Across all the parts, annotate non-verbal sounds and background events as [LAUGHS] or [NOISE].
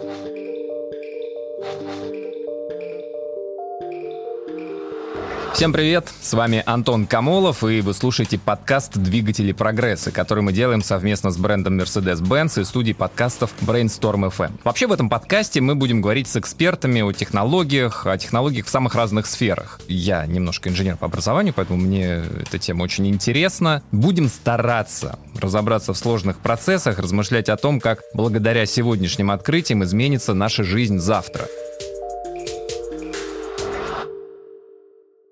Thank you. Всем привет! С вами Антон Камолов, и вы слушаете подкаст «Двигатели прогресса», который мы делаем совместно с брендом Mercedes-Benz и студией подкастов Brainstorm FM. Вообще в этом подкасте мы будем говорить с экспертами о технологиях, о технологиях в самых разных сферах. Я немножко инженер по образованию, поэтому мне эта тема очень интересна. Будем стараться разобраться в сложных процессах, размышлять о том, как благодаря сегодняшним открытиям изменится наша жизнь завтра.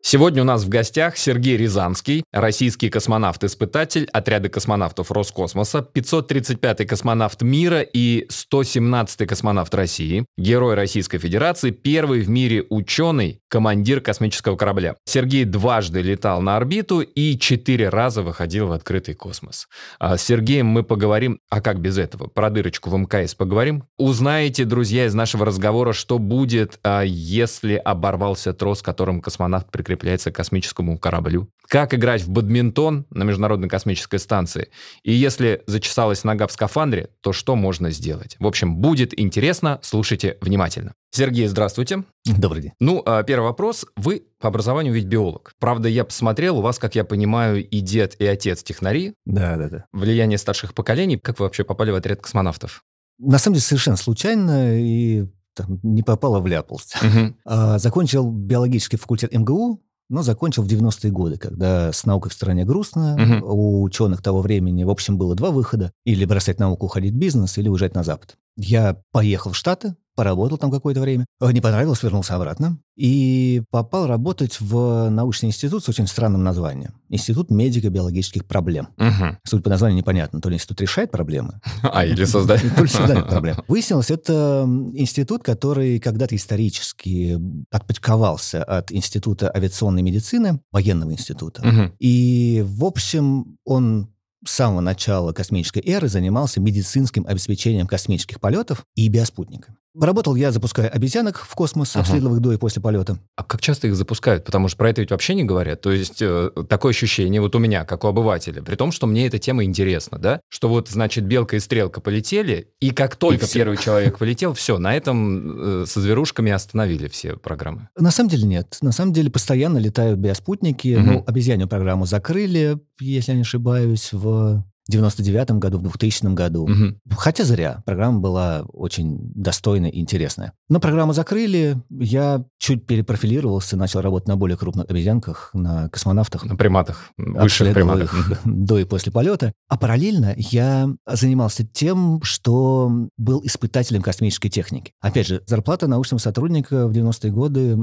Сегодня у нас в гостях Сергей Рязанский, российский космонавт-испытатель отряда космонавтов Роскосмоса, 535-й космонавт мира и 117-й космонавт России, герой Российской Федерации, первый в мире ученый, командир космического корабля. Сергей дважды летал на орбиту и четыре раза выходил в открытый космос. А с Сергеем мы поговорим, а как без этого, про дырочку в МКС поговорим. Узнаете, друзья, из нашего разговора, что будет, а, если оборвался трос, которым космонавт прикрепляется прикрепляется к космическому кораблю. Как играть в бадминтон на Международной космической станции. И если зачесалась нога в скафандре, то что можно сделать? В общем, будет интересно, слушайте внимательно. Сергей, здравствуйте. Добрый день. Ну, а, первый вопрос. Вы по образованию ведь биолог. Правда, я посмотрел, у вас, как я понимаю, и дед, и отец технари. Да, да, да. Влияние старших поколений. Как вы вообще попали в отряд космонавтов? На самом деле совершенно случайно и там, не попало, вляпался. Угу. А, закончил биологический факультет МГУ, но закончил в 90-е годы, когда с наукой в стране грустно. Угу. У ученых того времени, в общем, было два выхода. Или бросать науку, уходить в бизнес, или уезжать на Запад. Я поехал в Штаты, поработал там какое-то время. Э, не понравилось, вернулся обратно. И попал работать в научный институт с очень странным названием. Институт медико-биологических проблем. Угу. Суть по названию непонятно. То ли институт решает проблемы. [LAUGHS] А, или создает. [LAUGHS] То ли создает проблемы. [LAUGHS] Выяснилось, это институт, который когда-то исторически отпочковался от Института авиационной медицины, военного института. И, в общем, он с самого начала космической эры занимался медицинским обеспечением космических полетов и биоспутниками. Работал я, запуская обезьянок в космос, ага. обследовал их до и после полета. А как часто их запускают? Потому что про это ведь вообще не говорят. То есть э, такое ощущение вот у меня, как у обывателя, при том, что мне эта тема интересна, да, что вот, значит, белка и стрелка полетели, и как только и первый человек полетел, все, на этом э, со зверушками остановили все программы. На самом деле нет. На самом деле постоянно летают биоспутники. Угу. Ну, обезьянью программу закрыли, если я не ошибаюсь, в 99 году, в 2000 году. Угу. Хотя зря. Программа была очень достойная и интересная. Но программу закрыли. Я чуть перепрофилировался, начал работать на более крупных обезьянках, на космонавтах. На приматах, высших приматах. Их до и после полета. А параллельно я занимался тем, что был испытателем космической техники. Опять же, зарплата научного сотрудника в 90-е годы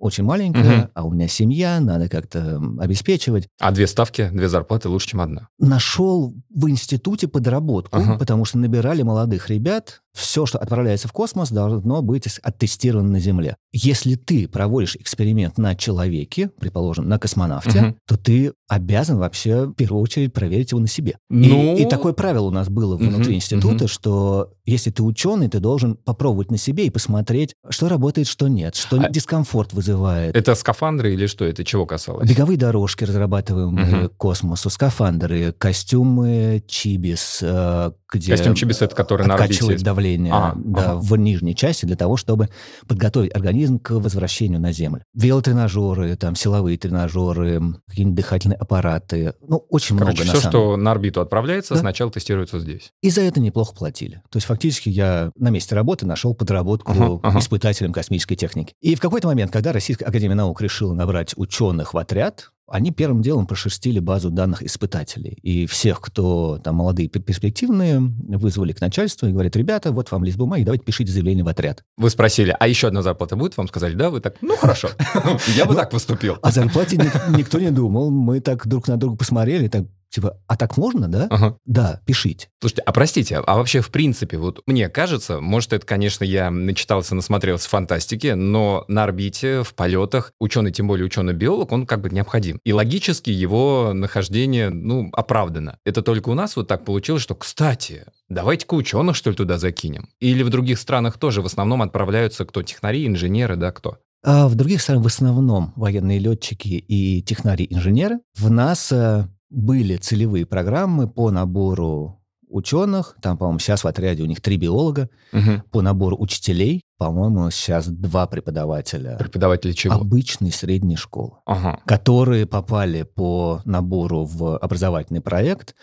очень маленькая, угу. а у меня семья, надо как-то обеспечивать. А две ставки, две зарплаты лучше, чем одна. Нашел в институте подработку, ага. потому что набирали молодых ребят, все, что отправляется в космос, должно быть оттестировано на Земле. Если ты проводишь эксперимент на человеке, предположим, на космонавте, угу. то ты обязан вообще в первую очередь проверить его на себе. Ну... И, и такое правило у нас было угу, внутри института, угу. что если ты ученый, ты должен попробовать на себе и посмотреть, что работает, что нет, что а... дискомфорт вызывает. Это скафандры или что? Это чего касалось? Беговые дорожки разрабатываемые угу. космосу, скафандры, костюмы Чибис, э, где Костюм Чибис это который на орбите. Давление а, да, ага. в нижней части для того, чтобы подготовить организм к возвращению на Землю. Велотренажеры, там, силовые тренажеры, какие-нибудь дыхательные аппараты. Ну, очень Короче, много. все, на что на орбиту отправляется, да? сначала тестируется здесь. И за это неплохо платили. То есть фактически я на месте работы нашел подработку ага, ага. испытателем космической техники. И в какой-то момент, когда Российская Академия Наук решила набрать ученых в отряд, они первым делом прошерстили базу данных испытателей. И всех, кто там молодые перспективные, вызвали к начальству и говорят, ребята, вот вам лист бумаги, давайте пишите заявление в отряд. Вы спросили, а еще одна зарплата будет? Вам сказали, да? Вы так, ну хорошо, [LAUGHS] я бы ну, так поступил. О зарплате никто не думал. Мы так друг на друга посмотрели, так, Типа, а так можно, да? Ага. Да, пишите. Слушайте, а простите, а вообще в принципе, вот мне кажется, может это, конечно, я начитался, насмотрелся фантастики, но на орбите, в полетах, ученый, тем более ученый-биолог, он как бы необходим. И логически его нахождение, ну, оправдано. Это только у нас вот так получилось, что, кстати, давайте-ка ученых, что ли, туда закинем. Или в других странах тоже в основном отправляются кто? Технари, инженеры, да, кто? А в других странах в основном военные летчики и технари-инженеры. В НАСА были целевые программы по набору ученых, там, по-моему, сейчас в отряде у них три биолога, угу. по набору учителей, по-моему, сейчас два преподавателя. Преподаватели чего? Обычной средней школы, ага. которые попали по набору в образовательный проект,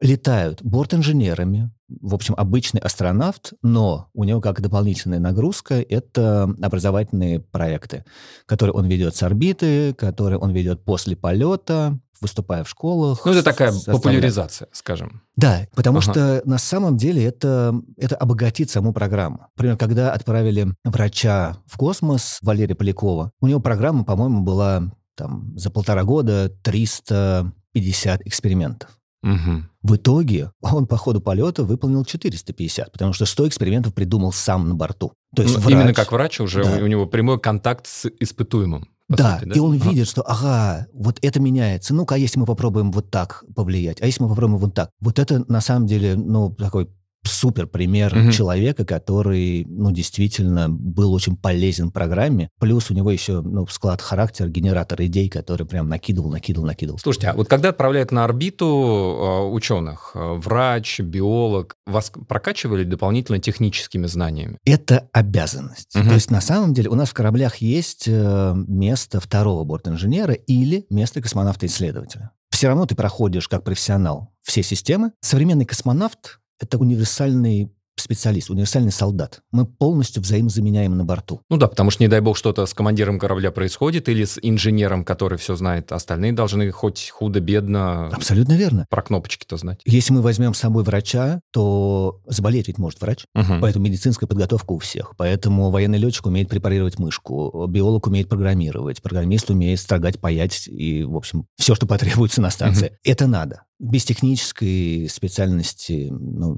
летают борт-инженерами, в общем, обычный астронавт, но у него как дополнительная нагрузка — это образовательные проекты, которые он ведет с орбиты, которые он ведет после полета, выступая в школах. Ну, это такая популяризация, скажем. Да, потому ага. что на самом деле это, это обогатит саму программу. Например, когда отправили врача в космос, Валерия Полякова, у него программа, по-моему, была там за полтора года 350 экспериментов. Угу. В итоге он по ходу полета выполнил 450, потому что 100 экспериментов придумал сам на борту. То есть ну, врач, именно как врач уже да. у него прямой контакт с испытуемым. Да, сути, да, и он ага. видит, что, ага, вот это меняется. Ну-ка, а если мы попробуем вот так повлиять? А если мы попробуем вот так? Вот это, на самом деле, ну, такой супер пример угу. человека, который, ну, действительно был очень полезен программе. Плюс у него еще, ну, склад характера, генератор идей, который прям накидывал, накидывал, накидывал. Слушайте, а вот когда отправляют на орбиту э, ученых, э, врач, биолог, вас прокачивали дополнительно техническими знаниями? Это обязанность. Угу. То есть на самом деле у нас в кораблях есть э, место второго борт-инженера или место космонавта-исследователя. Все равно ты проходишь как профессионал все системы. Современный космонавт это универсальный специалист, универсальный солдат. Мы полностью взаимозаменяем на борту. Ну да, потому что, не дай бог, что-то с командиром корабля происходит или с инженером, который все знает. Остальные должны хоть худо-бедно... Абсолютно верно. Про кнопочки-то знать. Если мы возьмем с собой врача, то заболеть ведь может врач. Угу. Поэтому медицинская подготовка у всех. Поэтому военный летчик умеет препарировать мышку, биолог умеет программировать, программист умеет строгать, паять и, в общем, все, что потребуется на станции. Угу. Это надо. Без технической специальности ну,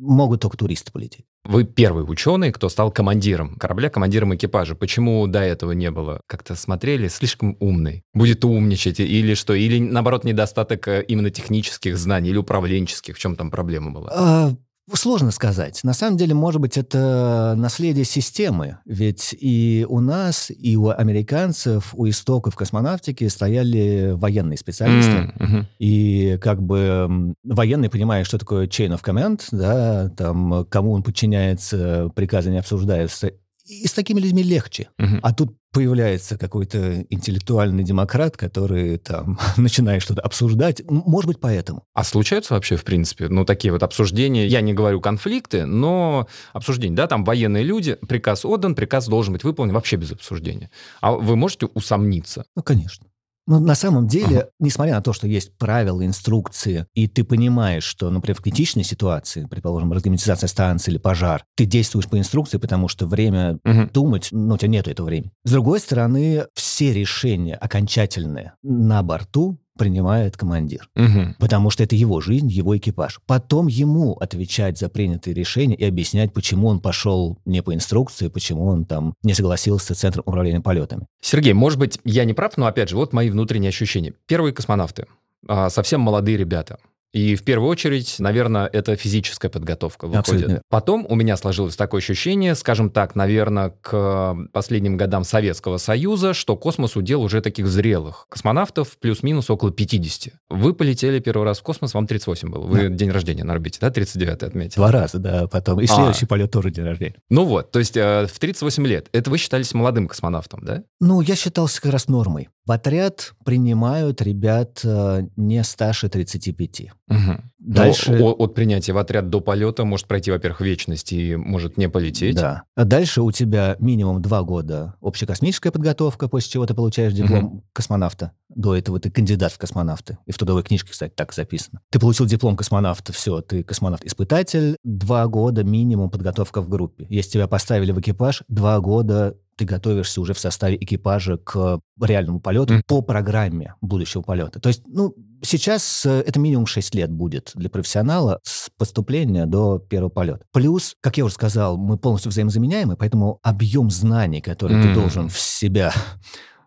могут только туристы полететь. Вы первый ученый, кто стал командиром корабля, командиром экипажа. Почему до этого не было? Как-то смотрели, слишком умный. Будет умничать или что? Или, наоборот, недостаток э, именно технических знаний или управленческих? В чем там проблема была? Сложно сказать. На самом деле, может быть, это наследие системы. Ведь и у нас, и у американцев, у истоков космонавтики стояли военные специалисты. Mm-hmm. И как бы военный понимает, что такое chain of command, да, там, кому он подчиняется, приказы не обсуждаются. И с такими людьми легче. Угу. А тут появляется какой-то интеллектуальный демократ, который там [LAUGHS] начинает что-то обсуждать. Может быть, поэтому. А случаются вообще, в принципе, ну, такие вот обсуждения, я не говорю конфликты, но обсуждения, да, там военные люди, приказ отдан, приказ должен быть выполнен вообще без обсуждения. А вы можете усомниться? Ну, конечно. Но на самом деле, ага. несмотря на то, что есть правила, инструкции, и ты понимаешь, что, например, в критичной ситуации, предположим, разгерметизация станции или пожар, ты действуешь по инструкции, потому что время угу. думать, ну, у тебя нет этого времени. С другой стороны, все решения окончательные на борту принимает командир. Угу. Потому что это его жизнь, его экипаж. Потом ему отвечать за принятые решения и объяснять, почему он пошел не по инструкции, почему он там не согласился с Центром управления полетами. Сергей, может быть, я не прав, но опять же, вот мои внутренние ощущения. Первые космонавты, а, совсем молодые ребята. И в первую очередь, наверное, это физическая подготовка выходит. Абсолютно. Потом у меня сложилось такое ощущение, скажем так, наверное, к последним годам Советского Союза, что космос удел уже таких зрелых космонавтов, плюс-минус около 50. Вы полетели первый раз в космос, вам 38 был. Вы да. день рождения на орбите, да, 39-й отметили? Два раза, да, потом. И следующий а. полет тоже день рождения. Ну вот, то есть э, в 38 лет. Это вы считались молодым космонавтом, да? Ну, я считался как раз нормой. В отряд принимают ребят э, не старше 35. Угу. Дальше... Но от принятия в отряд до полета может пройти, во-первых, вечность и может не полететь. Да. А дальше у тебя минимум два года общекосмическая подготовка, после чего ты получаешь диплом угу. космонавта. До этого ты кандидат в космонавты. И в трудовой книжке, кстати, так записано. Ты получил диплом космонавта, все, ты космонавт-испытатель. Два года минимум подготовка в группе. Если тебя поставили в экипаж, два года ты готовишься уже в составе экипажа к реальному полету mm. по программе будущего полета. То есть, ну, сейчас э, это минимум 6 лет будет для профессионала с поступления до первого полета. Плюс, как я уже сказал, мы полностью взаимозаменяемы, поэтому объем знаний, который mm. ты должен в себя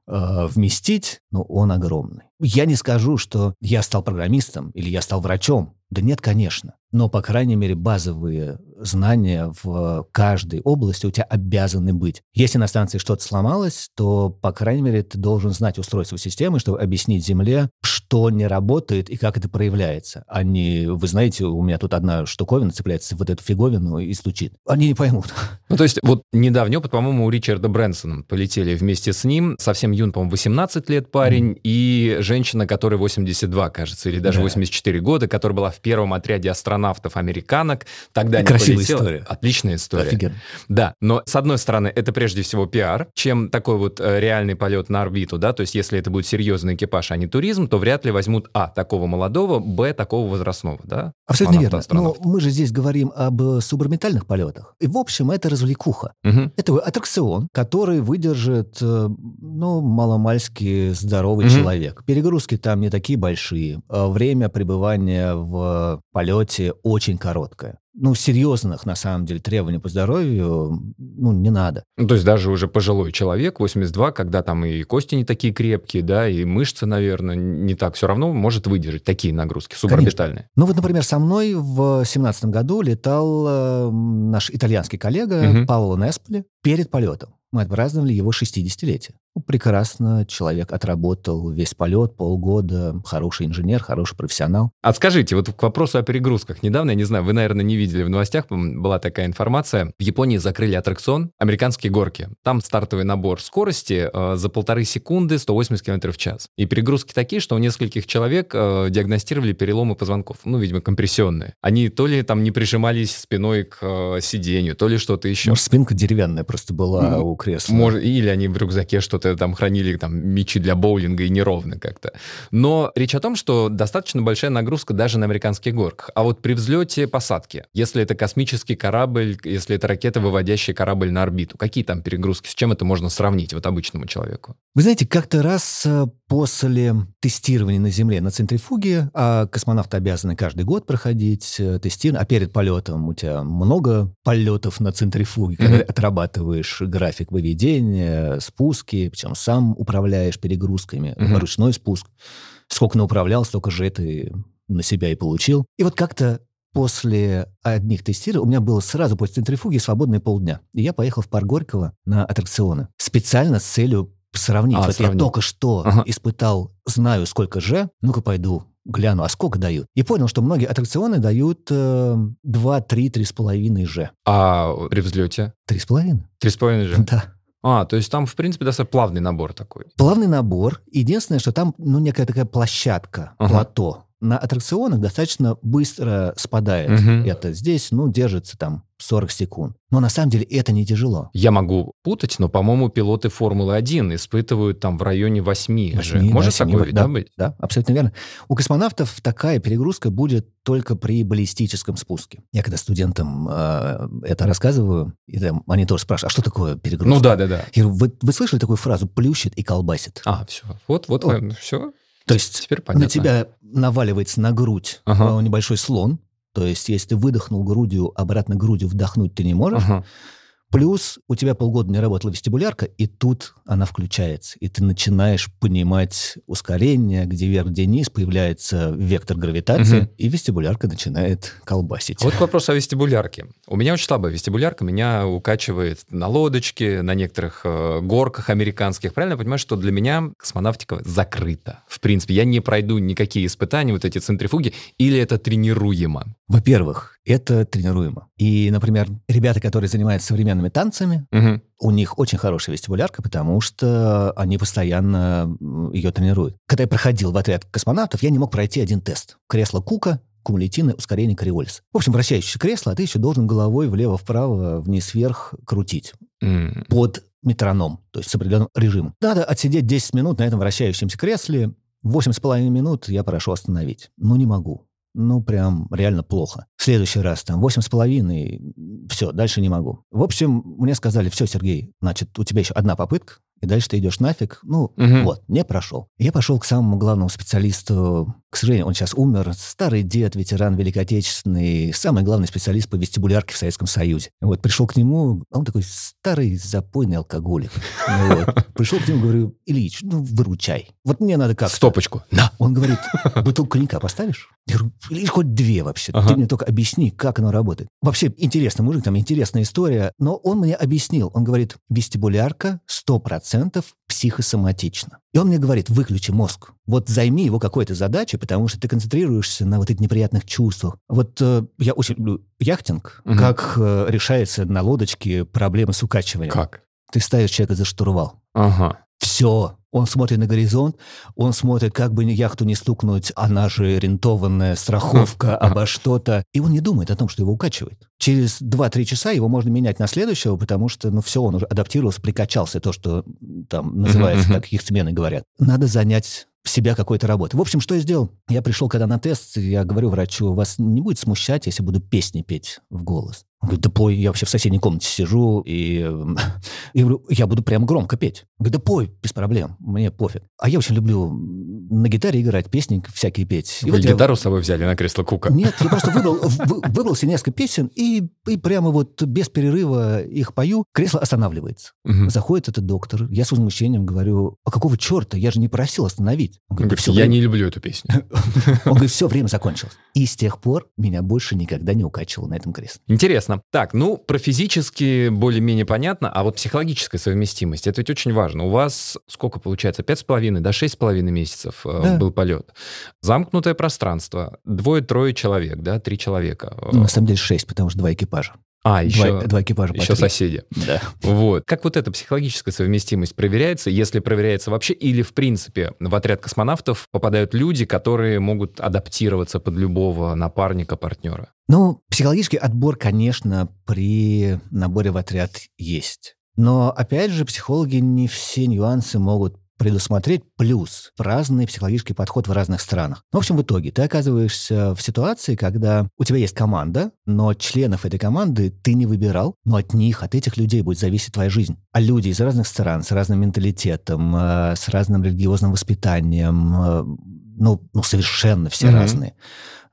э, вместить, ну, он огромный. Я не скажу, что я стал программистом или я стал врачом. Да нет, конечно. Но, по крайней мере, базовые знания в каждой области у тебя обязаны быть. Если на станции что-то сломалось, то, по крайней мере, ты должен знать устройство системы, чтобы объяснить Земле, что не работает и как это проявляется. Они, вы знаете, у меня тут одна штуковина цепляется в вот эту фиговину и стучит. Они не поймут. [LAUGHS] Ну, то есть вот недавно, по-моему, у Ричарда Брэнсона полетели вместе с ним, совсем юн, по-моему, 18 лет парень, mm. и женщина, которой 82, кажется, или даже да. 84 года, которая была в первом отряде астронавтов-американок. Тогда Красивая полетела. история. Отличная история. Офигенно. Да, но с одной стороны, это прежде всего пиар, чем такой вот э, реальный полет на орбиту, да, то есть если это будет серьезный экипаж, а не туризм, то вряд ли возьмут, а, такого молодого, б, такого возрастного, да? Абсолютно верно. Но мы же здесь говорим об э, суборбитальных полетах. И, в общем, это развлекуха. Угу. Это аттракцион, который выдержит, э, ну, маломальски здоровый угу. человек. Перегрузки там не такие большие. Время пребывания в полете очень короткое ну, серьезных, на самом деле, требований по здоровью, ну, не надо. Ну, то есть даже уже пожилой человек, 82, когда там и кости не такие крепкие, да, и мышцы, наверное, не так, все равно может выдержать такие нагрузки суборбитальные. Конечно. Ну, вот, например, со мной в 17 году летал э, наш итальянский коллега угу. Паоло Несполи перед полетом мы отпраздновали его 60-летие. Ну, прекрасно, человек отработал весь полет, полгода, хороший инженер, хороший профессионал. А скажите, вот к вопросу о перегрузках. Недавно, я не знаю, вы, наверное, не видели в новостях, была такая информация. В Японии закрыли аттракцион «Американские горки». Там стартовый набор скорости э, за полторы секунды 180 км в час. И перегрузки такие, что у нескольких человек э, диагностировали переломы позвонков. Ну, видимо, компрессионные. Они то ли там не прижимались спиной к э, сиденью, то ли что-то еще. Может, спинка деревянная просто была mm-hmm. у кресла. Может, или они в рюкзаке что-то там хранили, там, мечи для боулинга и неровно как-то. Но речь о том, что достаточно большая нагрузка даже на американских горках. А вот при взлете посадки, если это космический корабль, если это ракета, выводящая корабль на орбиту, какие там перегрузки, с чем это можно сравнить вот обычному человеку? Вы знаете, как-то раз э, после тестирования на Земле на центрифуге, а космонавты обязаны каждый год проходить э, тестирование, а перед полетом у тебя много полетов на центрифуге, когда mm-hmm. отрабатываешь график выведения, спуски, причем сам управляешь перегрузками, mm-hmm. ручной спуск. Сколько управлял, столько же ты на себя и получил. И вот как-то после одних тестирований у меня было сразу после центрифуги свободные полдня. И я поехал в парк Горького на аттракционы. Специально с целью сравнить. А, вот сравнить. я только что ага. испытал, знаю сколько же, ну-ка пойду гляну, а сколько дают. И понял, что многие аттракционы дают э, 2, 3, 3,5 же. А при взлете? 3,5. 3,5 же? Да. А, то есть там, в принципе, достаточно плавный набор такой. Плавный набор. Единственное, что там, ну, некая такая площадка, ага. плато на аттракционах достаточно быстро спадает. Угу. Это здесь, ну, держится там 40 секунд. Но на самом деле это не тяжело. Я могу путать, но, по-моему, пилоты Формулы-1 испытывают там в районе 8, 8 же. Может да, такое да, да, быть? Да, абсолютно верно. У космонавтов такая перегрузка будет только при баллистическом спуске. Я когда студентам э, это рассказываю, и, там, они тоже спрашивают, а что такое перегрузка? Ну да, да, да. Я говорю, вы, вы слышали такую фразу «плющит и колбасит»? А, все. Вот, вот, вот. все. То есть Теперь понятно. на тебя наваливается на грудь ага. небольшой слон. То есть если ты выдохнул грудью, обратно грудью вдохнуть ты не можешь. Ага. Плюс у тебя полгода не работала вестибулярка, и тут она включается. И ты начинаешь понимать ускорение, где вверх, где низ, появляется вектор гравитации, угу. и вестибулярка начинает колбасить. Вот вопрос о вестибулярке. У меня очень слабая вестибулярка, меня укачивает на лодочке, на некоторых э, горках американских. Правильно я понимаю, что для меня космонавтика закрыта? В принципе, я не пройду никакие испытания, вот эти центрифуги, или это тренируемо? Во-первых, это тренируемо. И, например, ребята, которые занимаются современными танцами, угу. у них очень хорошая вестибулярка, потому что они постоянно ее тренируют. Когда я проходил в отряд космонавтов, я не мог пройти один тест. Кресло Кука, кумулятивное ускорение Кориолиса. В общем, вращающееся кресло, а ты еще должен головой влево-вправо, вниз-вверх крутить. Mm. Под метроном, то есть с определенным режимом. Надо отсидеть 10 минут на этом вращающемся кресле, Восемь с половиной минут я прошу остановить. Ну, не могу ну, прям реально плохо. В следующий раз там восемь с половиной, все, дальше не могу. В общем, мне сказали, все, Сергей, значит, у тебя еще одна попытка, и дальше ты идешь нафиг. Ну, угу. вот, не прошел. Я пошел к самому главному специалисту К сожалению, он сейчас умер. Старый дед, ветеран Великой Отечественной, самый главный специалист по вестибулярке в Советском Союзе. Вот, пришел к нему, а он такой старый запойный алкоголик. Вот. Пришел к нему, говорю, Ильич, ну, выручай. Вот мне надо как Стопочку. Да. Он говорит, бутылку коньяка поставишь? Я говорю, Ильич, хоть две вообще. Ага. Ты мне только объясни, как оно работает. Вообще интересный мужик, там интересная история. Но он мне объяснил. Он говорит, вестибулярка 100% психосоматична. И он мне говорит, выключи мозг. Вот займи его какой-то задачей, потому что ты концентрируешься на вот этих неприятных чувствах. Вот э, я очень люблю яхтинг, угу. как э, решается на лодочке проблема с укачиванием. Как? Ты ставишь человека за штурвал. Ага. Все. Он смотрит на горизонт, он смотрит, как бы яхту не стукнуть, она же рентованная страховка обо что-то. И он не думает о том, что его укачивает. Через 2-3 часа его можно менять на следующего, потому что, ну, все, он уже адаптировался, прикачался, то, что там называется, как их смены говорят. Надо занять себя какой-то работы. В общем, что я сделал? Я пришел когда на тест, я говорю врачу, вас не будет смущать, если буду песни петь в голос? Он говорит, да пой, я вообще в соседней комнате сижу, и [LAUGHS] я говорю, я буду прям громко петь. Говорит, да пой, без проблем, мне пофиг. А я очень люблю на гитаре играть, песни всякие петь. И Вы вот гитару я... с собой взяли на кресло Кука? Нет, я просто выбрал, [LAUGHS] выбрал себе несколько песен, и, и прямо вот без перерыва их пою, кресло останавливается. Угу. Заходит этот доктор, я с возмущением говорю, а какого черта, я же не просил остановить. Он говорит, я время... не люблю эту песню. [LAUGHS] Он говорит, все время закончилось. И с тех пор меня больше никогда не укачивал на этом кресле. Интересно Интересно. Так, ну, про физически более-менее понятно, а вот психологическая совместимость, это ведь очень важно. У вас сколько получается? Пять с половиной, да, шесть с половиной месяцев э, да. был полет. Замкнутое пространство, двое-трое человек, да, три человека. Ну, на самом деле шесть, потому что два экипажа. А, еще, два, два экипажа еще соседи. Да. Вот. Как вот эта психологическая совместимость проверяется, если проверяется вообще, или в принципе в отряд космонавтов попадают люди, которые могут адаптироваться под любого напарника, партнера? Ну, психологический отбор, конечно, при наборе в отряд есть. Но, опять же, психологи не все нюансы могут предусмотреть плюс разный психологический подход в разных странах. Ну, в общем, в итоге ты оказываешься в ситуации, когда у тебя есть команда, но членов этой команды ты не выбирал, но от них, от этих людей будет зависеть твоя жизнь. А люди из разных стран, с разным менталитетом, э, с разным религиозным воспитанием, э, ну, ну совершенно все mm-hmm. разные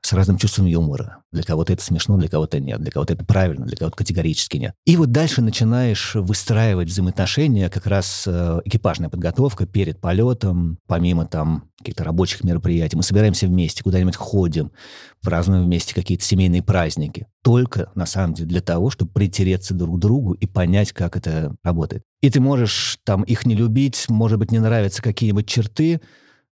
с разным чувством юмора. Для кого-то это смешно, для кого-то нет, для кого-то это правильно, для кого-то категорически нет. И вот дальше начинаешь выстраивать взаимоотношения, как раз э, экипажная подготовка перед полетом, помимо там каких-то рабочих мероприятий. Мы собираемся вместе, куда-нибудь ходим, празднуем вместе какие-то семейные праздники. Только, на самом деле, для того, чтобы притереться друг к другу и понять, как это работает. И ты можешь там их не любить, может быть, не нравятся какие-нибудь черты,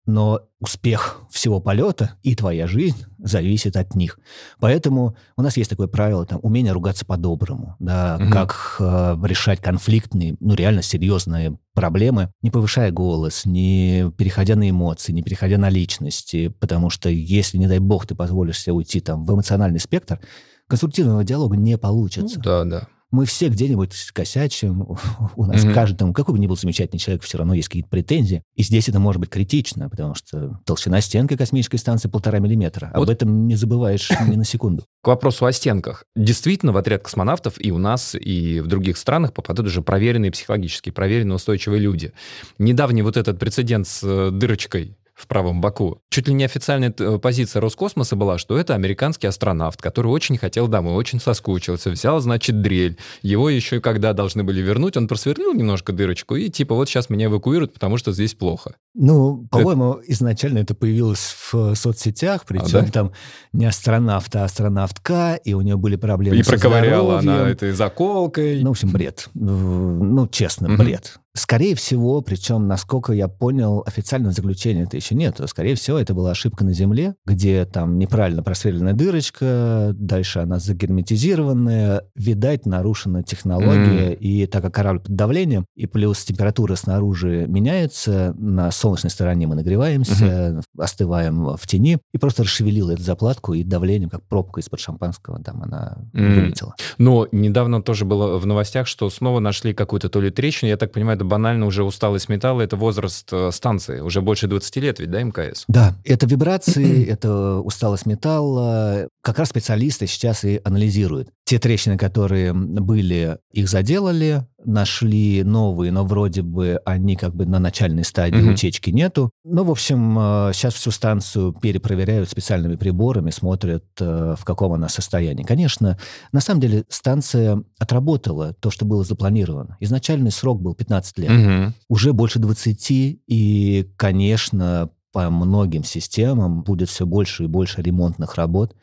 но успех всего полета и твоя жизнь зависит от них. Поэтому у нас есть такое правило, там, умение ругаться по-доброму, да, угу. как э, решать конфликтные, ну, реально серьезные проблемы, не повышая голос, не переходя на эмоции, не переходя на личности, потому что если, не дай бог, ты позволишь себе уйти там в эмоциональный спектр, конструктивного диалога не получится. Ну, да, да. Мы все где-нибудь косячим. [LAUGHS] У нас mm-hmm. каждому, какой бы ни был замечательный человек, все равно есть какие-то претензии. И здесь это может быть критично, потому что толщина стенки космической станции полтора миллиметра. Вот. Об этом не забываешь ни на секунду. [LAUGHS] К вопросу о стенках. Действительно, в отряд космонавтов и у нас, и в других странах попадают уже проверенные психологически, проверенные устойчивые люди. Недавний вот этот прецедент с э, дырочкой в правом боку. Чуть ли не официальная э, позиция Роскосмоса была, что это американский астронавт, который очень хотел домой, очень соскучился, взял, значит, дрель. Его еще когда должны были вернуть, он просверлил немножко дырочку и типа вот сейчас меня эвакуируют, потому что здесь плохо. Ну, по-моему, это... изначально это появилось в соцсетях, причем а, да? там не астронавт, а астронавтка, и у нее были проблемы И проковыряла она этой заколкой. Ну, в общем, бред. Ну, честно, угу. бред. Скорее всего, причем, насколько я понял, официального заключения это еще нет. Скорее всего, это была ошибка на Земле, где там неправильно просверленная дырочка, дальше она загерметизированная, видать, нарушена технология, mm. и так как корабль под давлением, и плюс температура снаружи меняется, на солнечной стороне мы нагреваемся, mm-hmm. остываем в тени, и просто расшевелила эту заплатку, и давлением, как пробка из-под шампанского, там она mm. вылетела. Но недавно тоже было в новостях, что снова нашли какую-то то ли трещину, я так понимаю, банально уже усталость металла, это возраст э, станции. Уже больше 20 лет ведь, да, МКС? Да, это вибрации, [CLEARS THROAT] это усталость металла. Как раз специалисты сейчас и анализируют. Те трещины, которые были, их заделали, нашли новые, но вроде бы они как бы на начальной стадии mm-hmm. утечки нету. Ну, в общем, сейчас всю станцию перепроверяют специальными приборами, смотрят, в каком она состоянии. Конечно, на самом деле станция отработала то, что было запланировано. Изначальный срок был 15 лет. Mm-hmm. Уже больше 20, и, конечно, по многим системам будет все больше и больше ремонтных работ,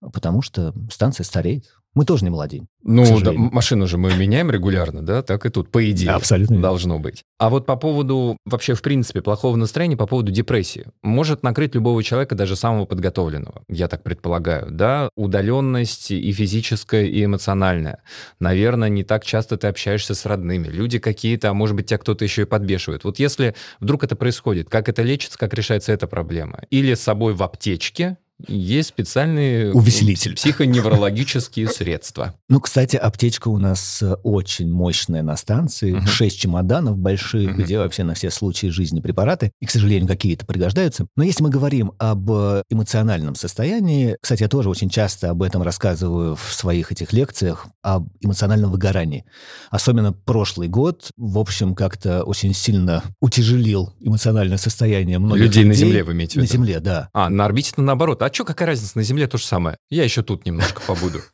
потому что станция стареет. Мы тоже не молодеем. Ну, да, машину же мы меняем регулярно, да, так и тут, по идее, Абсолютно должно быть. А вот по поводу, вообще, в принципе, плохого настроения, по поводу депрессии. Может накрыть любого человека, даже самого подготовленного, я так предполагаю, да, удаленность и физическая, и эмоциональная. Наверное, не так часто ты общаешься с родными. Люди какие-то, а может быть, тебя кто-то еще и подбешивает. Вот если вдруг это происходит, как это лечится, как решается эта проблема? Или с собой в аптечке, есть специальные увеселитель психоневрологические [LAUGHS] средства. Ну, кстати, аптечка у нас э, очень мощная на станции. Шесть чемоданов больших, где вообще на все случаи жизни препараты. И, к сожалению, какие-то пригождаются. Но если мы говорим об э, эмоциональном состоянии, кстати, я тоже очень часто об этом рассказываю в своих этих лекциях, об эмоциональном выгорании. Особенно прошлый год, в общем, как-то очень сильно утяжелил эмоциональное состояние многих людей. Людей на Земле, вы имеете в виду? На Земле, да. А, на орбите наоборот. А что, какая разница, на Земле то же самое. Я еще тут немножко побуду. [LAUGHS]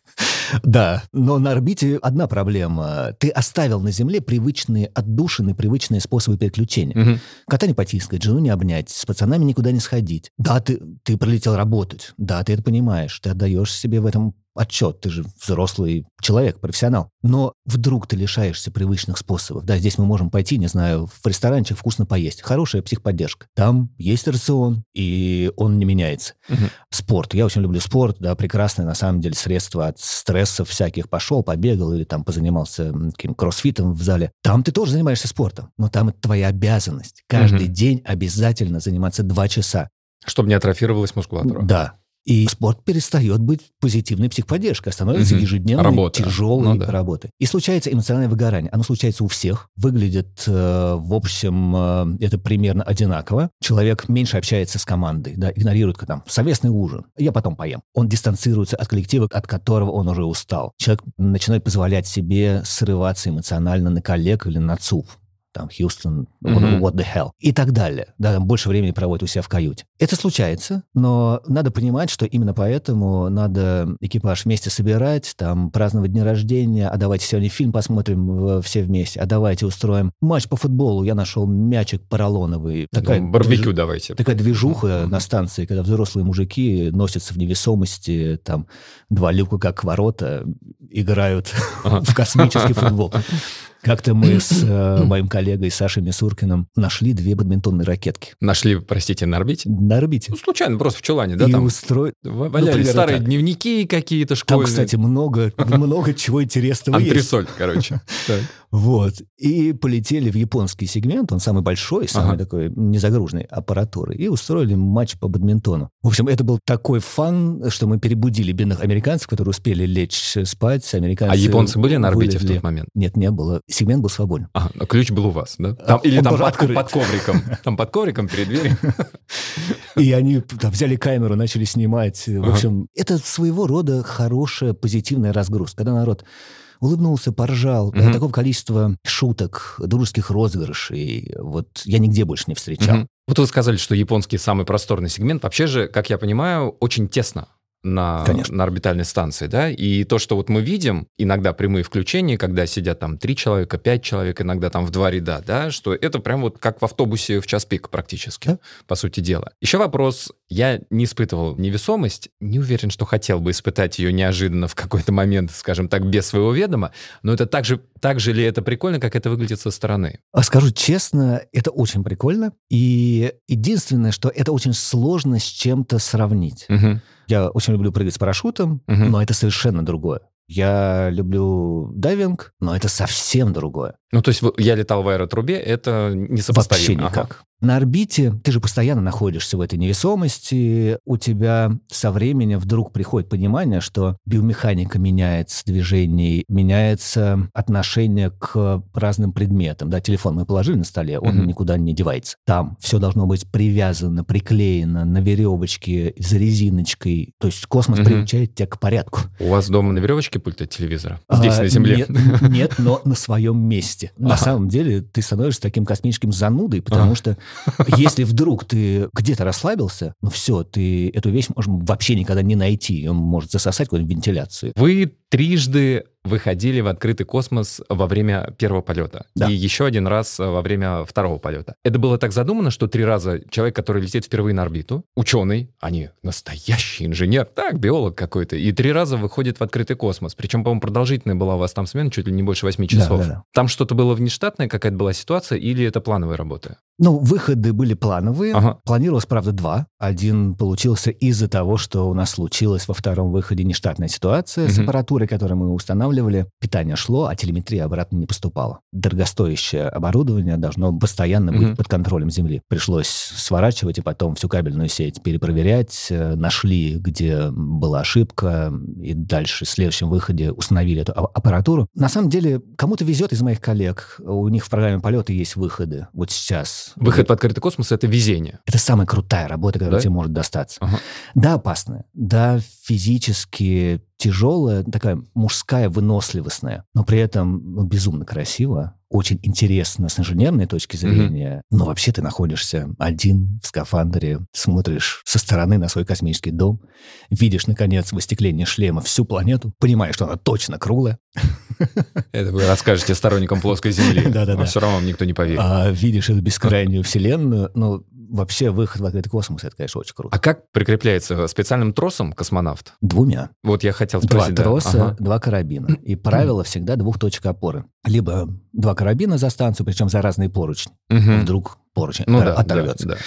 Да, но на орбите одна проблема. Ты оставил на Земле привычные отдушины, привычные способы переключения. Угу. Кота не потискать, жену не обнять, с пацанами никуда не сходить. Да, ты, ты прилетел работать. Да, ты это понимаешь. Ты отдаешь себе в этом отчет, ты же взрослый человек, профессионал. Но вдруг ты лишаешься привычных способов. Да, здесь мы можем пойти, не знаю, в ресторанчик вкусно поесть. Хорошая психподдержка. Там есть рацион, и он не меняется. Угу. Спорт. Я очень люблю спорт, да, прекрасное на самом деле средство от стрессов всяких. Пошел, побегал или там позанимался каким кроссфитом в зале. Там ты тоже занимаешься спортом, но там это твоя обязанность. Каждый угу. день обязательно заниматься два часа. Чтобы не атрофировалась мускулатура. Да, и спорт перестает быть позитивной психоподдержкой, а становится угу. ежедневной Работа. тяжелой ну, да. работой. И случается эмоциональное выгорание. Оно случается у всех. Выглядит, э, в общем, э, это примерно одинаково. Человек меньше общается с командой, да, игнорирует там совместный ужин. Я потом поем. Он дистанцируется от коллектива, от которого он уже устал. Человек начинает позволять себе срываться эмоционально на коллег или на ЦУП там, Хьюстон, mm-hmm. what the hell, и так далее. Да, там больше времени проводит у себя в каюте. Это случается, но надо понимать, что именно поэтому надо экипаж вместе собирать, там, праздновать дни рождения, а давайте сегодня фильм посмотрим все вместе, а давайте устроим матч по футболу. Я нашел мячик поролоновый. Такая ну, барбекю движ... давайте. Такая движуха mm-hmm. на станции, когда взрослые мужики носятся в невесомости, там, два люка как ворота, играют [LAUGHS] в космический футбол. [LAUGHS] Как-то мы с э, [CLEARS THROAT] моим коллегой Сашей Мисуркиным нашли две бадминтонные ракетки. Нашли, простите, на орбите? На орбите. Ну, случайно, просто в чулане, да? И там устроили... Валялись ну, старые так. дневники какие-то школьные. Там, кстати, много, много чего интересного [LAUGHS] есть. Антресоль, короче. [LAUGHS] Вот. И полетели в японский сегмент, он самый большой, самый ага. такой незагруженный аппаратуры, и устроили матч по бадминтону. В общем, это был такой фан, что мы перебудили бедных американцев, которые успели лечь спать. Американцы а японцы были на орбите вылезли. в тот момент? Нет, не было. Сегмент был свободен. Ага, а ключ был у вас, да? Там, или он там под, под ковриком. Там под ковриком перед дверью. [LAUGHS] И они там, взяли камеру, начали снимать. В общем, это своего рода хорошая позитивная разгрузка. Когда народ улыбнулся, поржал. Угу. Такого количества шуток, дружеских розыгрышей. Вот я нигде больше не встречал. Угу. Вот вы сказали, что японский самый просторный сегмент. Вообще же, как я понимаю, очень тесно на, на орбитальной станции, да, и то, что вот мы видим, иногда прямые включения, когда сидят там три человека, пять человек, иногда там в два ряда, да, что это прям вот как в автобусе в час пик практически, да? по сути дела. Еще вопрос, я не испытывал невесомость, не уверен, что хотел бы испытать ее неожиданно в какой-то момент, скажем так, без своего ведома, но это так же, так же ли это прикольно, как это выглядит со стороны? А скажу честно, это очень прикольно, и единственное, что это очень сложно с чем-то сравнить. Угу. Я очень люблю прыгать с парашютом, угу. но это совершенно другое. Я люблю дайвинг, но это совсем другое. Ну, то есть я летал в аэротрубе, это не сопоставимо. Вообще никак. На орбите ты же постоянно находишься в этой невесомости, у тебя со временем вдруг приходит понимание, что биомеханика меняется движений, меняется отношение к разным предметам. Да, телефон мы положили на столе, он mm-hmm. никуда не девается. Там все должно быть привязано, приклеено на веревочке, за резиночкой. То есть космос mm-hmm. приучает тебя к порядку. У вас дома на веревочке пульт от телевизора? Здесь, а, на Земле? Нет, нет, но на своем месте. На самом деле ты становишься таким космическим занудой, потому что если вдруг ты где-то расслабился, ну все, ты эту вещь можешь вообще никогда не найти. Он может засосать какую-нибудь вентиляцию. Вы трижды выходили в открытый космос во время первого полета. Да. И еще один раз во время второго полета. Это было так задумано, что три раза человек, который летит впервые на орбиту, ученый, а не настоящий инженер, так, биолог какой-то, и три раза выходит в открытый космос. Причем, по-моему, продолжительная была у вас там смена, чуть ли не больше восьми часов. Да, да, да. Там что-то было внештатное, какая-то была ситуация, или это плановая работа? Ну, выходы были плановые. Ага. Планировалось, правда, два. Один получился из-за того, что у нас случилась во втором выходе нештатная ситуация угу. с аппаратурой, которую мы устанавливали. Питание шло, а телеметрия обратно не поступала. Дорогостоящее оборудование должно постоянно быть под контролем Земли. Пришлось сворачивать и потом всю кабельную сеть перепроверять. Э, нашли, где была ошибка, и дальше в следующем выходе установили эту аппаратуру. На самом деле, кому-то везет из моих коллег. У них в программе полета есть выходы. Вот сейчас Выход в открытый космос — это везение. Это самая крутая работа, которая да? тебе может достаться. Ага. Да, опасная. Да, физически тяжелая, такая мужская, выносливостная, но при этом ну, безумно красиво, очень интересно с инженерной точки зрения, mm-hmm. но вообще ты находишься один в скафандре, смотришь со стороны на свой космический дом, видишь, наконец, в остеклении шлема всю планету, понимаешь, что она точно круглая. Это вы расскажете сторонникам плоской Земли. [LAUGHS] Да-да-да. Все равно вам никто не поверит. А видишь эту бескрайнюю Вселенную, ну, вообще выход в открытый космос, это, конечно, очень круто. А как прикрепляется специальным тросом космонавт? Двумя. Вот я хотел спросить. Два троса, ага. два карабина. И правило [CLEARS THROAT] всегда двух точек опоры. Либо два карабина за станцию, причем за разные поручни. Угу. Вдруг поручень ну, оторвется. Да, да.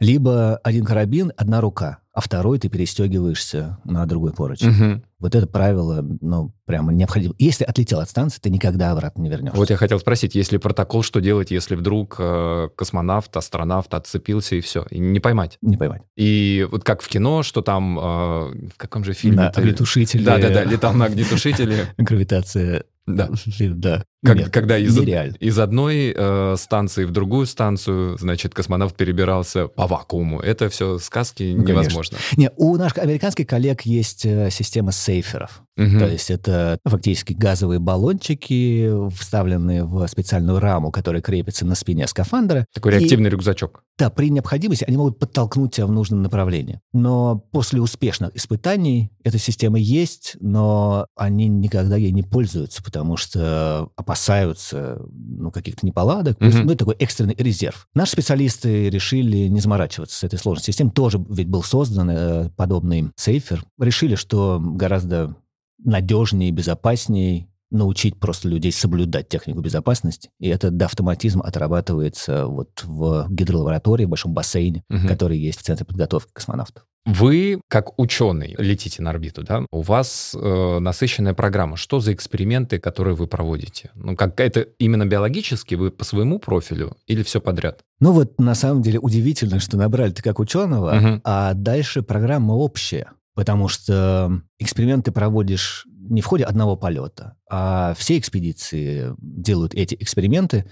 Либо один карабин, одна рука а второй ты перестегиваешься на другой поручень. Угу. Вот это правило, ну, прямо необходимо. Если отлетел от станции, ты никогда обратно не вернешься. Вот я хотел спросить, есть ли протокол, что делать, если вдруг э, космонавт, астронавт отцепился и все, и не поймать? Не поймать. И вот как в кино, что там, э, в каком же фильме? На огнетушителе. Да-да-да, летал на огнетушителе. [LAUGHS] Гравитация да. да. Как, Нет, когда из, из одной э, станции в другую станцию, значит, космонавт перебирался по вакууму. Это все сказки ну, невозможно. Не, у наших американских коллег есть э, система сейферов. Угу. То есть это фактически газовые баллончики, вставленные в специальную раму, которая крепится на спине скафандра. Такой реактивный и, рюкзачок. Да, при необходимости они могут подтолкнуть тебя в нужном направлении. Но после успешных испытаний эта система есть, но они никогда ей не пользуются, потому что опасаются ну, каких-то неполадок. Mm-hmm. Ну, это такой экстренный резерв. Наши специалисты решили не заморачиваться с этой сложной системой. Тоже ведь был создан э, подобный сейфер. Решили, что гораздо надежнее и безопаснее научить просто людей соблюдать технику безопасности. И этот автоматизм отрабатывается вот в гидролаборатории, в большом бассейне, угу. который есть в Центре подготовки космонавтов. Вы, как ученый, летите на орбиту, да? У вас э, насыщенная программа. Что за эксперименты, которые вы проводите? Ну, как это именно биологически, вы по своему профилю или все подряд? Ну вот, на самом деле, удивительно, что набрали ты как ученого, угу. а дальше программа общая. Потому что эксперименты проводишь не в ходе одного полета, а все экспедиции делают эти эксперименты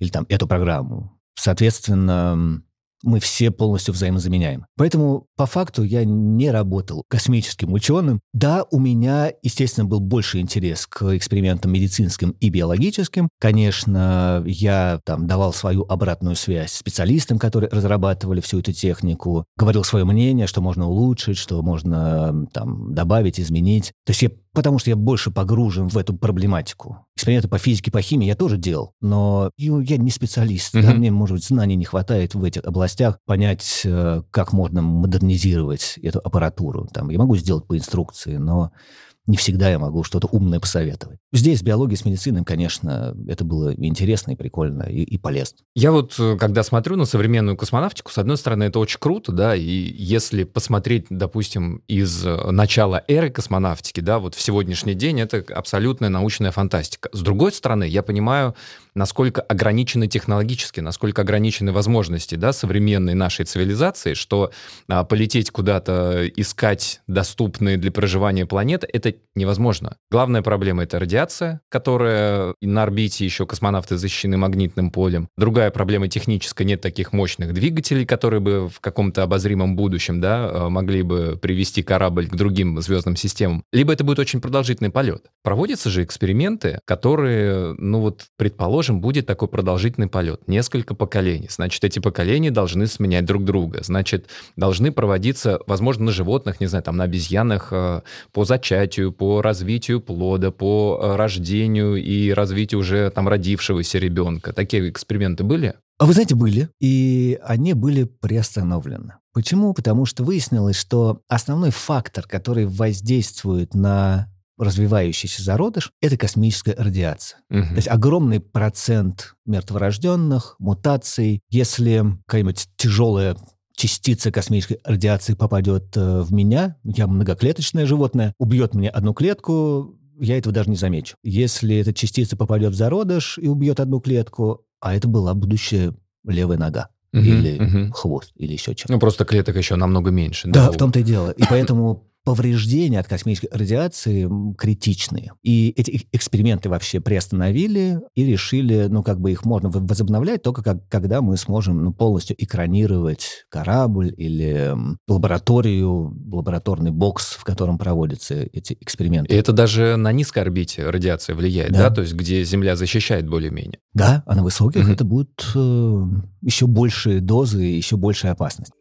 или там эту программу. Соответственно, мы все полностью взаимозаменяем. Поэтому, по факту, я не работал космическим ученым. Да, у меня, естественно, был больше интерес к экспериментам медицинским и биологическим. Конечно, я там давал свою обратную связь специалистам, которые разрабатывали всю эту технику, говорил свое мнение, что можно улучшить, что можно там добавить, изменить. То есть я потому что я больше погружен в эту проблематику. Эксперименты по физике, по химии я тоже делал, но я не специалист. Mm-hmm. Да, мне, может быть, знаний не хватает в этих областях понять, э, как можно модернизировать эту аппаратуру. Там, я могу сделать по инструкции, но не всегда я могу что-то умное посоветовать. Здесь биология с медициной, конечно, это было интересно и прикольно, и, и полезно. Я вот, э, когда смотрю на современную космонавтику, с одной стороны, это очень круто, да, и если посмотреть, допустим, из э, начала эры космонавтики, да, вот в сегодняшний день это абсолютная научная фантастика. С другой стороны, я понимаю, насколько ограничены технологически, насколько ограничены возможности да, современной нашей цивилизации, что а, полететь куда-то, искать доступные для проживания планеты, это невозможно. Главная проблема — это радиация, которая на орбите еще космонавты защищены магнитным полем. Другая проблема техническая — нет таких мощных двигателей, которые бы в каком-то обозримом будущем да, а, могли бы привести корабль к другим звездным системам. Либо это будет очень продолжительный полет. Проводятся же эксперименты, которые, ну вот, предположим, предположим, будет такой продолжительный полет, несколько поколений. Значит, эти поколения должны сменять друг друга. Значит, должны проводиться, возможно, на животных, не знаю, там, на обезьянах э, по зачатию, по развитию плода, по э, рождению и развитию уже там родившегося ребенка. Такие эксперименты были? А вы знаете, были. И они были приостановлены. Почему? Потому что выяснилось, что основной фактор, который воздействует на развивающийся зародыш — это космическая радиация. Угу. То есть огромный процент мертворожденных, мутаций. Если какая-нибудь тяжелая частица космической радиации попадет э, в меня, я многоклеточное животное, убьет мне одну клетку, я этого даже не замечу. Если эта частица попадет в зародыш и убьет одну клетку, а это была будущая левая нога. Угу, или угу. хвост, или еще что-то. Ну, просто клеток еще намного меньше. Да, да в том-то и дело. И [COUGHS] поэтому повреждения от космической радиации критичные. И эти эксперименты вообще приостановили и решили, ну, как бы их можно возобновлять только как, когда мы сможем ну, полностью экранировать корабль или лабораторию, лабораторный бокс, в котором проводятся эти эксперименты. И это даже на низкой орбите радиация влияет, да? да? То есть где Земля защищает более-менее. Да, а на высоких mm-hmm. это будут э, еще большие дозы, еще большая опасность.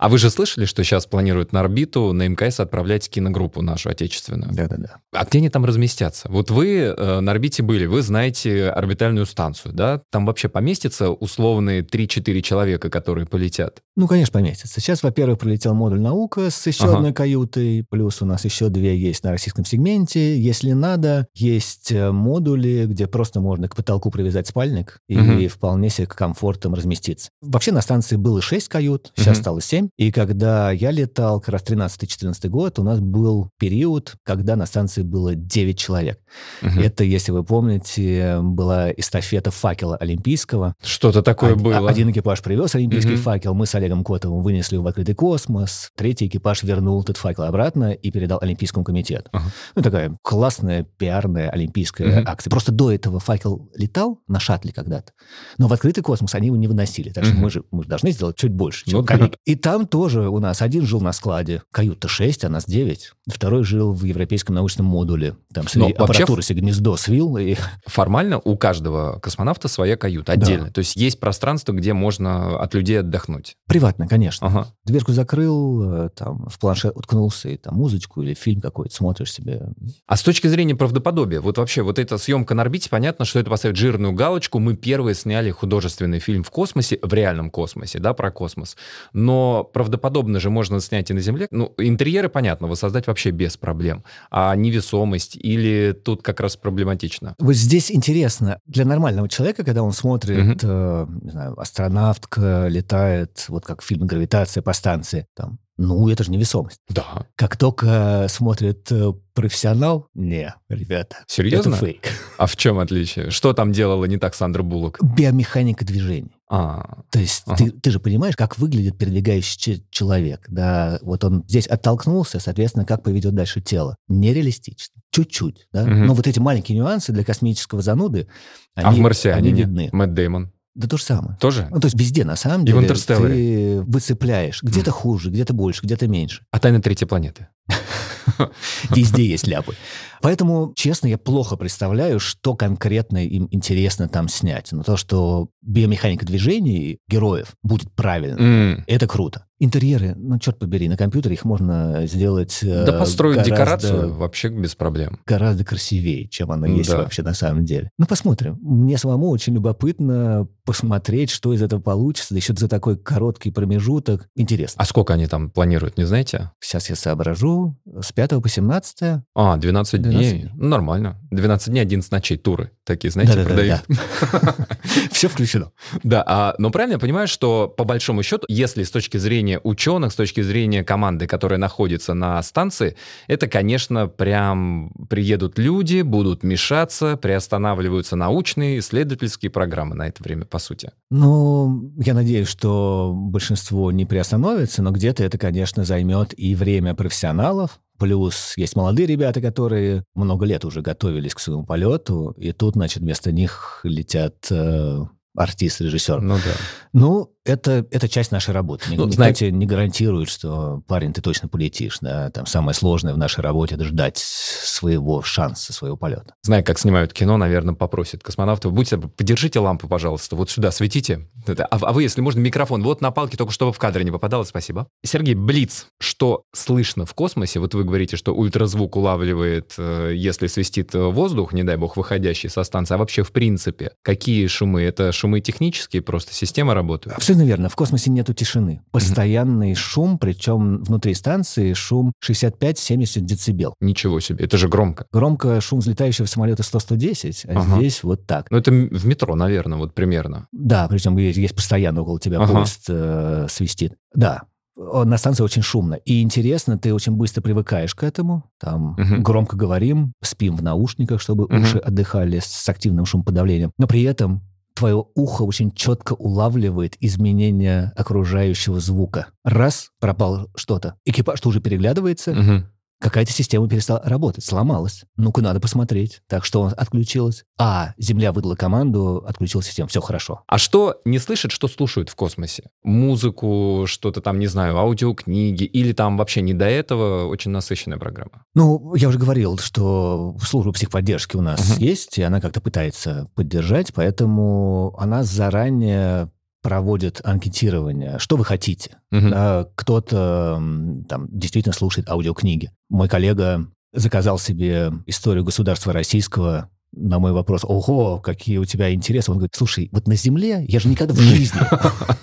А вы же слышали, что сейчас планируют на орбиту на МКС отправлять киногруппу нашу отечественную? Да-да-да. А где они там разместятся? Вот вы э, на орбите были, вы знаете орбитальную станцию, да? Там вообще поместятся условные 3-4 человека, которые полетят? Ну, конечно, поместятся. Сейчас, во-первых, пролетел модуль «Наука» с еще ага. одной каютой, плюс у нас еще две есть на российском сегменте. Если надо, есть э, модули, где просто можно к потолку привязать спальник и угу. вполне себе комфортом разместиться. Вообще на станции было 6 кают, сейчас угу. стало 7. И когда я летал, как раз 13-14 год, у нас был период, когда на станции было 9 человек. Угу. Это, если вы помните, была эстафета факела олимпийского. Что-то такое Од- было. Один экипаж привез олимпийский угу. факел, мы с Олегом Котовым вынесли его в открытый космос. Третий экипаж вернул этот факел обратно и передал Олимпийскому комитету. Угу. Ну, такая классная пиарная олимпийская угу. акция. Просто до этого факел летал на шаттле когда-то, но в открытый космос они его не выносили. Так что угу. мы, же, мы же должны сделать чуть больше, чем ну, И там там тоже у нас один жил на складе, каюта 6, а нас 9. Второй жил в европейском научном модуле. Там среди Но аппаратуры себе гнездо свил. И... [LAUGHS] Формально у каждого космонавта своя каюта отдельно. Да. То есть есть пространство, где можно от людей отдохнуть. Приватно, конечно. Ага. Дверку закрыл, э, там в планшет уткнулся, и там музычку или фильм какой-то смотришь себе. А с точки зрения правдоподобия, вот вообще вот эта съемка на орбите, понятно, что это поставить жирную галочку. Мы первые сняли художественный фильм в космосе, в реальном космосе, да, про космос. Но правдоподобно же можно снять и на Земле. Ну, интерьеры, понятно, воссоздать вообще без проблем. А невесомость или тут как раз проблематично? Вот здесь интересно. Для нормального человека, когда он смотрит, угу. э, не знаю, астронавтка летает, вот как фильм «Гравитация» по станции, там, ну, это же невесомость. Да. Как только смотрит э, профессионал, не, ребята, Серьезно? это фейк. А в чем отличие? Что там делала не так Сандра Буллок? Биомеханика движений. А, То есть ага. ты, ты же понимаешь, как выглядит передвигающий человек, да? Вот он здесь оттолкнулся, соответственно, как поведет дальше тело. Нереалистично. Чуть-чуть, да? Угу. Но вот эти маленькие нюансы для космического зануды, они, а в «Марсиане» они видны. Мэтт Дэймон. Да то же самое. Тоже? Ну, то есть везде, на самом деле, И в Интерстелларе. ты выцепляешь. Где-то хуже, где-то больше, где-то меньше. А тайна третьей планеты? [LAUGHS] Везде есть ляпы. Поэтому, честно, я плохо представляю, что конкретно им интересно там снять. Но то, что биомеханика движений героев будет правильно, mm. это круто. Интерьеры, ну, черт побери, на компьютере их можно сделать э, Да построить гораздо, декорацию вообще без проблем. Гораздо красивее, чем она есть да. вообще на самом деле. Ну, посмотрим. Мне самому очень любопытно посмотреть, что из этого получится, да еще за такой короткий промежуток. Интересно. А сколько они там планируют, не знаете? Сейчас я соображу. С 5 по 17. А, 12, 12 дней. дней. Ну, нормально. 12 дней, 11 ночей туры. Такие, знаете, да, продают. [LAUGHS] Все включено. Да, а, но правильно я понимаю, что по большому счету, если с точки зрения ученых, с точки зрения команды, которая находится на станции, это, конечно, прям приедут люди, будут мешаться, приостанавливаются научные, исследовательские программы на это время, по сути. Ну, я надеюсь, что большинство не приостановится, но где-то это, конечно, займет и время профессионалов, Плюс есть молодые ребята, которые много лет уже готовились к своему полету, и тут, значит, вместо них летят э, артист, режиссер. Ну да. Ну, это, это часть нашей работы. Ну, Никто знай... тебе не гарантирует, что, парень, ты точно полетишь. Да? Там самое сложное в нашей работе – это ждать своего шанса, своего полета. Зная, как снимают кино, наверное, попросят космонавтов, будьте, подержите лампу, пожалуйста, вот сюда светите. А, а вы, если можно, микрофон вот на палке, только чтобы в кадре не попадало, спасибо. Сергей, Блиц, что слышно в космосе? Вот вы говорите, что ультразвук улавливает, э, если свистит воздух, не дай бог, выходящий со станции, а вообще в принципе, какие шумы? Это шумы технические, просто система работает? Абсолютно верно. В космосе нету тишины. Постоянный mm-hmm. шум, причем внутри станции шум 65-70 децибел. Ничего себе, это же громко. Громко шум взлетающего самолета 100-110, а ага. здесь вот так. Ну это в метро, наверное, вот примерно. Да, причем есть, есть постоянно около тебя ага. поезд э, свистит. Да, на станции очень шумно. И интересно, ты очень быстро привыкаешь к этому. Там угу. громко говорим, спим в наушниках, чтобы угу. уши отдыхали с активным шумоподавлением. Но при этом твое ухо очень четко улавливает изменения окружающего звука. Раз, пропал что-то. Экипаж тоже переглядывается. Угу. Какая-то система перестала работать, сломалась. Ну-ка, надо посмотреть. Так что он отключилась. А, Земля выдала команду, отключила систему. Все хорошо. А что не слышат, что слушают в космосе? Музыку, что-то там, не знаю, аудиокниги, или там вообще не до этого очень насыщенная программа? Ну, я уже говорил, что служба психподдержки у нас uh-huh. есть, и она как-то пытается поддержать, поэтому она заранее проводят анкетирование, что вы хотите. Угу. Да, кто-то там действительно слушает аудиокниги. Мой коллега заказал себе историю государства российского на мой вопрос, ого, какие у тебя интересы, он говорит, слушай, вот на Земле я же никогда в жизни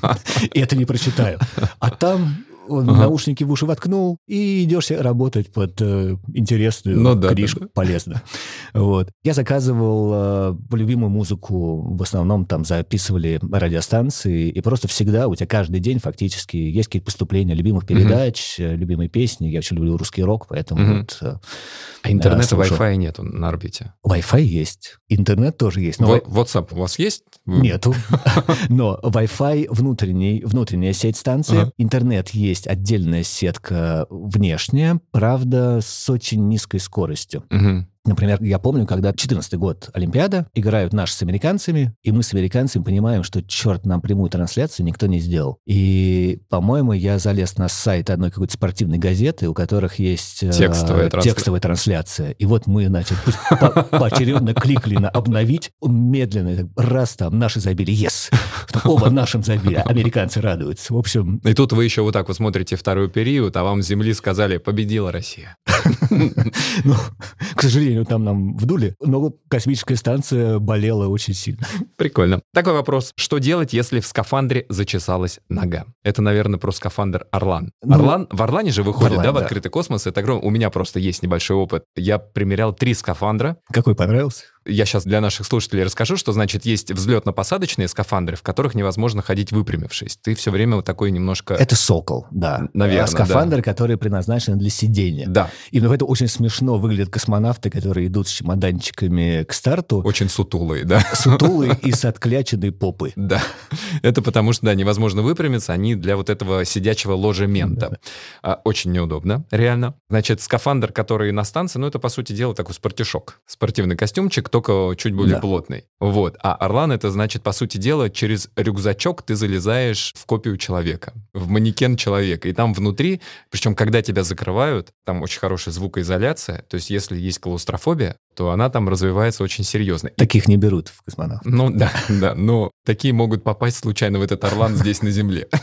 [LAUGHS] [LAUGHS] это не прочитаю. А там он ага. наушники в уши воткнул, и идешь работать под э, интересную ну, да, книжку, да, да. полезно. [LAUGHS] Вот. Я заказывал э, любимую музыку, в основном там записывали радиостанции, и просто всегда у тебя каждый день фактически есть какие-то поступления любимых передач, угу. любимые песни. Я очень люблю русский рок, поэтому угу. вот... Э, а интернета, э, Wi-Fi нету на орбите? Wi-Fi есть. Интернет тоже есть. Но... WhatsApp у вас есть? Нету. [LAUGHS] Но Wi-Fi внутренний, внутренняя сеть станции, интернет есть есть отдельная сетка внешняя, правда, с очень низкой скоростью. Угу. Например, я помню, когда 14 год Олимпиада, играют наши с американцами, и мы с американцами понимаем, что, черт, нам прямую трансляцию никто не сделал. И, по-моему, я залез на сайт одной какой-то спортивной газеты, у которых есть э, текстовая, трансля... текстовая трансляция. И вот мы, значит, поочередно кликали на «обновить», медленно, раз там, наши забили, yes, оба нашим забили, американцы радуются. В общем... И тут вы еще вот так вот смотрите второй период, а вам с земли сказали «победила Россия». [LAUGHS] Ну, к сожалению, сожалению, там нам вдули, но космическая станция болела очень сильно. Прикольно. Такой вопрос. Что делать, если в скафандре зачесалась нога? Это, наверное, про скафандр Орлан. Ну, Орлан, в Орлане же выходит, Орлан, да, в да. открытый космос. Это огромный. У меня просто есть небольшой опыт. Я примерял три скафандра. Какой понравился? Я сейчас для наших слушателей расскажу, что значит есть взлетно-посадочные скафандры, в которых невозможно ходить выпрямившись. Ты все время вот такой немножко... Это сокол, да. Наверное, а Скафандр, да. который предназначен для сидения. Да. И ну, это очень смешно выглядят космонавты, которые идут с чемоданчиками к старту. Очень сутулые, да. Сутулые и с откляченной попы. [LAUGHS] Да. Это потому что, да, невозможно выпрямиться. Они для вот этого сидячего ложемента. Да. А, очень неудобно, реально. Значит, скафандр, который на станции, ну, это, по сути дела, такой спортишок. Спортивный костюмчик, только чуть более да. плотный. Вот. А Орлан это значит, по сути дела, через рюкзачок ты залезаешь в копию человека, в манекен человека. И там внутри, причем когда тебя закрывают, там очень хорошая звукоизоляция. То есть если есть клаустрофобия, то она там развивается очень серьезно. Таких не берут в космонавт. Ну да, да, но такие могут попасть случайно в этот Орлан здесь на Земле. [LAUGHS]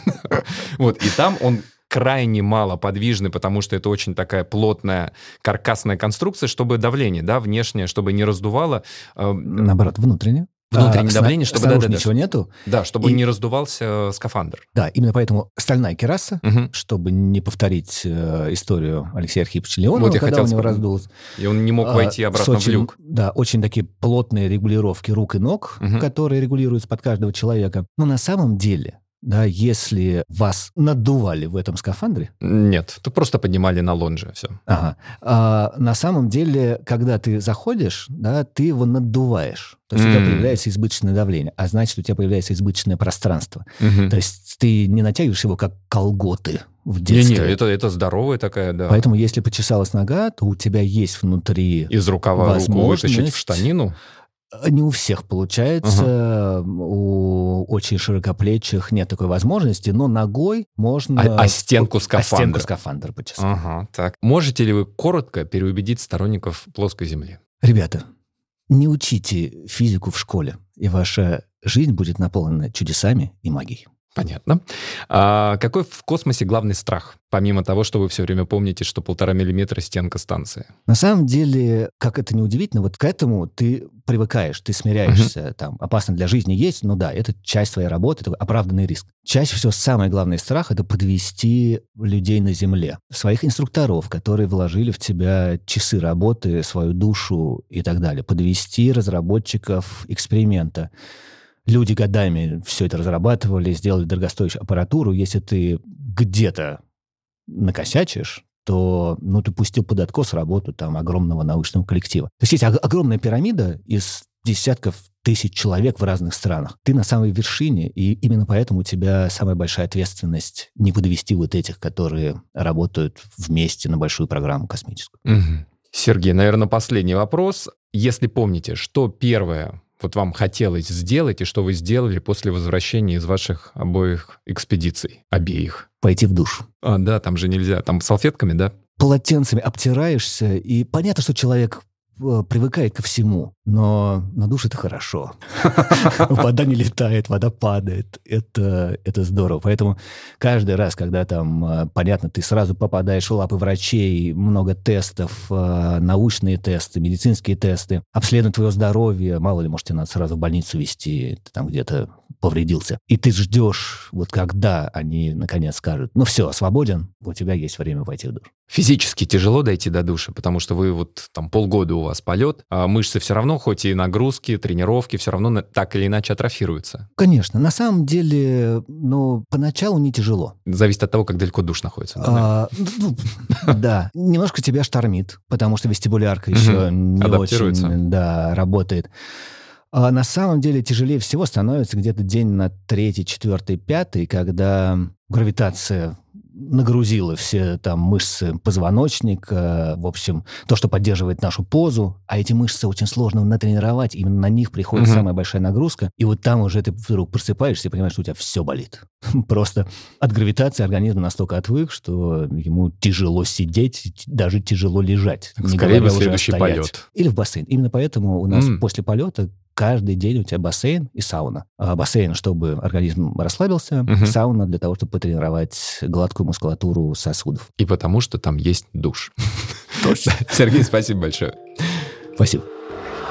Вот, и там он крайне мало подвижны, потому что это очень такая плотная каркасная конструкция, чтобы давление, да, внешнее, чтобы не раздувало. Э, Наоборот, внутреннее. Внутреннее а, давление, чтобы да, да, ничего да, нету. Да, чтобы и, не раздувался скафандр. Да, именно поэтому стальная кераса, угу. чтобы не повторить э, историю Алексея Архиповича Леонова, вот когда у него раздулось. И он не мог а, войти обратно очень, в люк. Да, очень такие плотные регулировки рук и ног, угу. которые регулируются под каждого человека. Но на самом деле да, если вас надували в этом скафандре? Нет, то просто поднимали на лонже, все. Ага. А, на самом деле, когда ты заходишь, да, ты его надуваешь. То есть mm. у тебя появляется избыточное давление, а значит, у тебя появляется избыточное пространство. Mm-hmm. То есть ты не натягиваешь его как колготы в детстве. Не-не, это, это здоровая такая, да. Поэтому если почесалась нога, то у тебя есть внутри Из рукава руку вытащить в штанину? Не у всех получается, угу. у очень широкоплечих нет такой возможности, но ногой можно... А, а стенку скафандра? А стенку скафандра почесать. Ага, так. Можете ли вы коротко переубедить сторонников плоской Земли? Ребята, не учите физику в школе, и ваша жизнь будет наполнена чудесами и магией. Понятно. А какой в космосе главный страх? Помимо того, что вы все время помните, что полтора миллиметра стенка станции. На самом деле, как это не удивительно, вот к этому ты привыкаешь, ты смиряешься. Uh-huh. Там опасно для жизни есть, но да, это часть твоей работы, это оправданный риск. Чаще всего самый главный страх — это подвести людей на Земле. Своих инструкторов, которые вложили в тебя часы работы, свою душу и так далее. Подвести разработчиков эксперимента люди годами все это разрабатывали, сделали дорогостоящую аппаратуру. Если ты где-то накосячишь, то ну, ты пустил под откос работу там огромного научного коллектива. То есть есть огромная пирамида из десятков тысяч человек в разных странах. Ты на самой вершине, и именно поэтому у тебя самая большая ответственность не подвести вот этих, которые работают вместе на большую программу космическую. Угу. Сергей, наверное, последний вопрос. Если помните, что первое вот вам хотелось сделать и что вы сделали после возвращения из ваших обоих экспедиций, обеих? Пойти в душ. А, да, там же нельзя. Там салфетками, да? Полотенцами обтираешься, и понятно, что человек Э, привыкает ко всему, но на душ это хорошо. [LAUGHS] Вода не летает, вода падает. Это, это здорово. Поэтому каждый раз, когда там, э, понятно, ты сразу попадаешь в лапы врачей, много тестов, э, научные тесты, медицинские тесты, обследование твоего здоровья, мало ли, может, тебе надо сразу в больницу вести, ты там где-то повредился. И ты ждешь, вот когда они наконец скажут, ну все, свободен, у тебя есть время войти в душ. Физически тяжело дойти до душа, потому что вы вот там полгода у вас полет, а мышцы все равно, хоть и нагрузки, тренировки, все равно так или иначе атрофируются. Конечно. На самом деле, ну, поначалу не тяжело. Зависит от того, как далеко душ находится. Да, ну, да. немножко тебя штормит, потому что вестибулярка еще не очень да, работает. А на самом деле тяжелее всего становится где-то день на третий, четвертый, пятый, когда гравитация нагрузила все там мышцы позвоночника, в общем, то, что поддерживает нашу позу, а эти мышцы очень сложно натренировать, именно на них приходит угу. самая большая нагрузка, и вот там уже ты вдруг просыпаешься и понимаешь, что у тебя все болит. [LAUGHS] Просто от гравитации организм настолько отвык, что ему тяжело сидеть, даже тяжело лежать. Скорее бы следующий полет. Или в бассейн. Именно поэтому у нас mm. после полета каждый день у тебя бассейн и сауна. А бассейн, чтобы организм расслабился, угу. сауна для того, чтобы потренировать гладкую мускулатуру сосудов. И потому что там есть душ. Точно. [LAUGHS] Сергей, спасибо большое. Спасибо.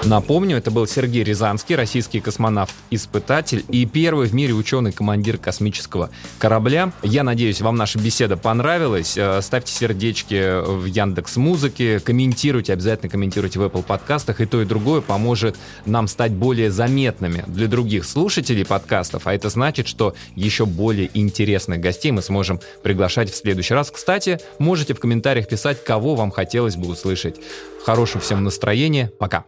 Напомню, это был Сергей Рязанский, российский космонавт-испытатель и первый в мире ученый-командир космического корабля. Я надеюсь, вам наша беседа понравилась. Э, ставьте сердечки в Яндекс Музыке, комментируйте, обязательно комментируйте в Apple подкастах. И то, и другое поможет нам стать более заметными для других слушателей подкастов. А это значит, что еще более интересных гостей мы сможем приглашать в следующий раз. Кстати, можете в комментариях писать, кого вам хотелось бы услышать. Хорошего всем настроения. Пока.